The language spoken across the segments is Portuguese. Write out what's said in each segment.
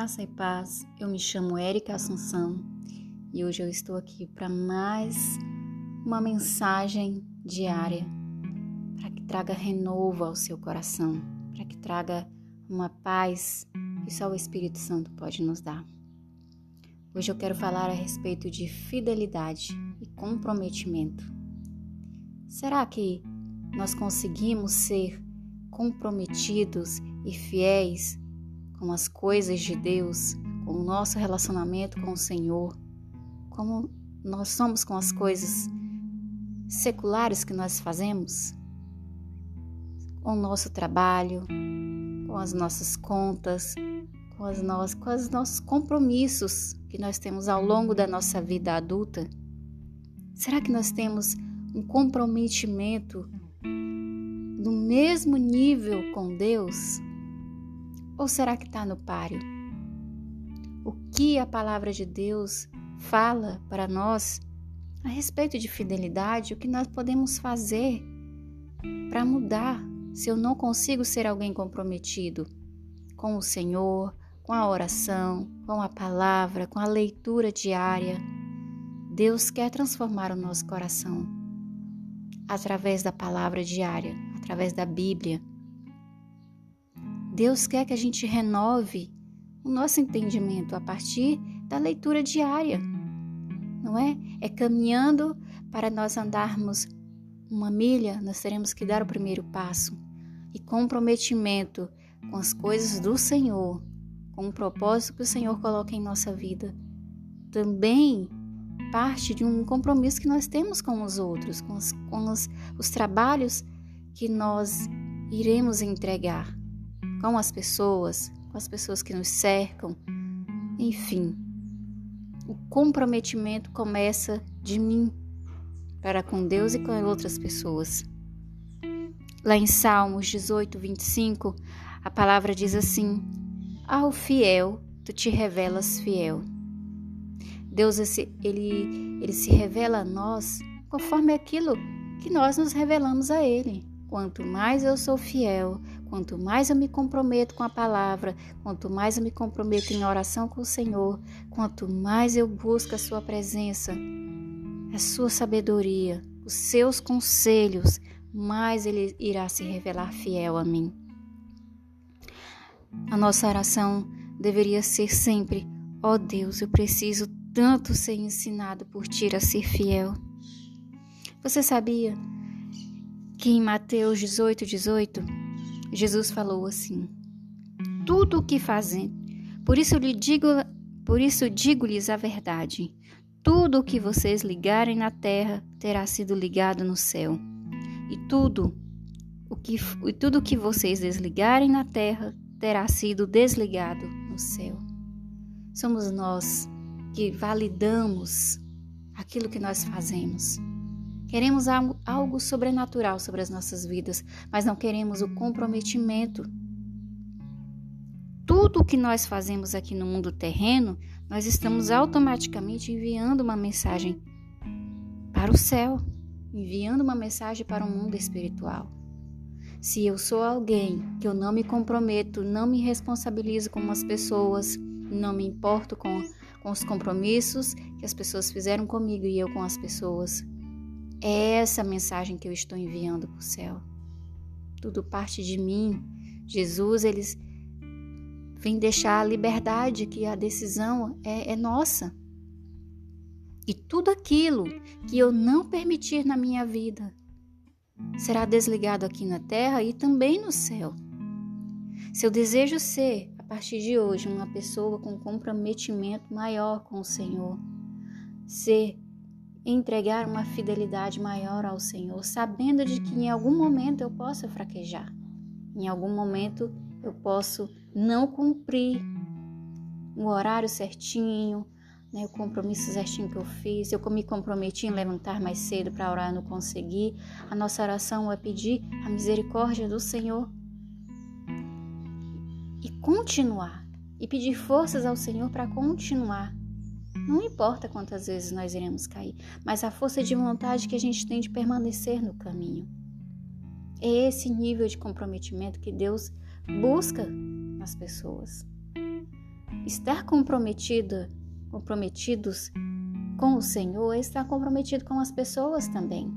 Graça e paz, eu me chamo Érica Assunção e hoje eu estou aqui para mais uma mensagem diária para que traga renovo ao seu coração, para que traga uma paz que só o Espírito Santo pode nos dar. Hoje eu quero falar a respeito de fidelidade e comprometimento. Será que nós conseguimos ser comprometidos e fiéis com as coisas de Deus, com o nosso relacionamento com o Senhor, como nós somos com as coisas seculares que nós fazemos, com o nosso trabalho, com as nossas contas, com, as com os nossos compromissos que nós temos ao longo da nossa vida adulta? Será que nós temos um comprometimento no mesmo nível com Deus? Ou será que está no páreo? O que a palavra de Deus fala para nós a respeito de fidelidade? O que nós podemos fazer para mudar se eu não consigo ser alguém comprometido com o Senhor, com a oração, com a palavra, com a leitura diária? Deus quer transformar o nosso coração através da palavra diária, através da Bíblia Deus quer que a gente renove o nosso entendimento a partir da leitura diária, não é? É caminhando para nós andarmos uma milha, nós teremos que dar o primeiro passo e comprometimento com as coisas do Senhor, com o propósito que o Senhor coloca em nossa vida. Também parte de um compromisso que nós temos com os outros, com, os, com os, os trabalhos que nós iremos entregar com as pessoas, com as pessoas que nos cercam, enfim. O comprometimento começa de mim para com Deus e com outras pessoas. Lá em Salmos 18, 25, a palavra diz assim: Ao fiel, tu te revelas fiel. Deus, ele, ele se revela a nós conforme aquilo que nós nos revelamos a Ele. Quanto mais eu sou fiel, quanto mais eu me comprometo com a palavra, quanto mais eu me comprometo em oração com o Senhor, quanto mais eu busco a Sua presença, a Sua sabedoria, os seus conselhos, mais Ele irá se revelar fiel a mim. A nossa oração deveria ser sempre: ó oh Deus, eu preciso tanto ser ensinado por Ti a ser fiel. Você sabia? que em Mateus 18, 18, Jesus falou assim: Tudo o que fazem, por isso lhe digo, por isso digo-lhes a verdade. Tudo o que vocês ligarem na terra terá sido ligado no céu. E tudo o que e tudo o que vocês desligarem na terra terá sido desligado no céu. Somos nós que validamos aquilo que nós fazemos. Queremos algo, algo sobrenatural sobre as nossas vidas, mas não queremos o comprometimento. Tudo o que nós fazemos aqui no mundo terreno, nós estamos automaticamente enviando uma mensagem para o céu, enviando uma mensagem para o mundo espiritual. Se eu sou alguém que eu não me comprometo, não me responsabilizo com as pessoas, não me importo com, com os compromissos que as pessoas fizeram comigo e eu com as pessoas, é essa mensagem que eu estou enviando para o céu. Tudo parte de mim. Jesus, eles vem deixar a liberdade, que a decisão é, é nossa. E tudo aquilo que eu não permitir na minha vida será desligado aqui na terra e também no céu. Se eu desejo ser, a partir de hoje, uma pessoa com comprometimento maior com o Senhor, ser entregar uma fidelidade maior ao Senhor, sabendo de que em algum momento eu posso fraquejar, em algum momento eu posso não cumprir o horário certinho, né, o compromisso certinho que eu fiz, eu me comprometi em levantar mais cedo para orar não consegui. A nossa oração é pedir a misericórdia do Senhor e continuar, e pedir forças ao Senhor para continuar não importa quantas vezes nós iremos cair, mas a força de vontade que a gente tem de permanecer no caminho. É esse nível de comprometimento que Deus busca nas pessoas. estar comprometida, comprometidos com o Senhor é estar comprometido com as pessoas também.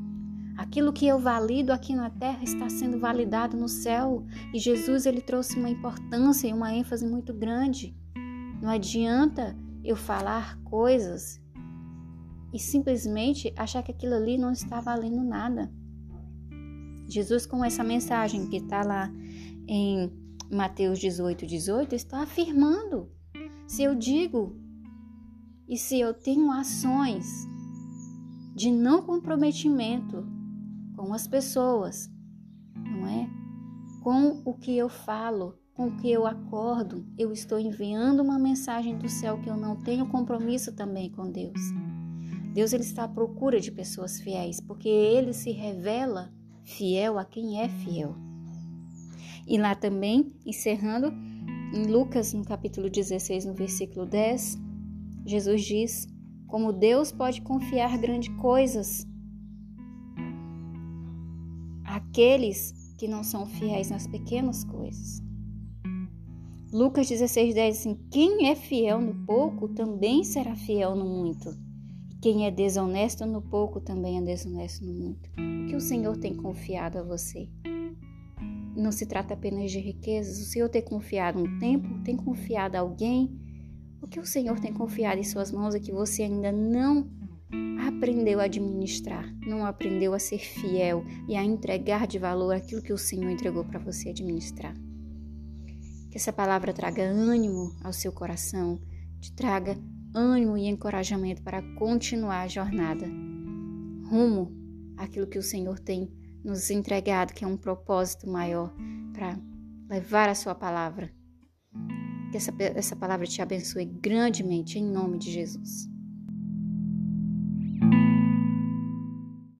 Aquilo que eu valido aqui na terra está sendo validado no céu, e Jesus ele trouxe uma importância e uma ênfase muito grande. Não adianta eu falar coisas e simplesmente achar que aquilo ali não está valendo nada. Jesus, com essa mensagem que está lá em Mateus 18, 18, está afirmando: se eu digo e se eu tenho ações de não comprometimento com as pessoas, não é? Com o que eu falo, com que eu acordo, eu estou enviando uma mensagem do céu que eu não tenho compromisso também com Deus. Deus ele está à procura de pessoas fiéis, porque ele se revela fiel a quem é fiel. E lá também, encerrando, em Lucas, no capítulo 16, no versículo 10, Jesus diz: Como Deus pode confiar grandes coisas àqueles que não são fiéis nas pequenas coisas. Lucas 16, 10 assim: Quem é fiel no pouco também será fiel no muito. Quem é desonesto no pouco também é desonesto no muito. O que o Senhor tem confiado a você? Não se trata apenas de riquezas. O Senhor tem confiado um tempo, tem confiado a alguém. O que o Senhor tem confiado em suas mãos é que você ainda não aprendeu a administrar, não aprendeu a ser fiel e a entregar de valor aquilo que o Senhor entregou para você administrar. Que essa palavra traga ânimo ao seu coração, te traga ânimo e encorajamento para continuar a jornada rumo àquilo que o Senhor tem nos entregado, que é um propósito maior para levar a sua palavra. Que essa, essa palavra te abençoe grandemente em nome de Jesus.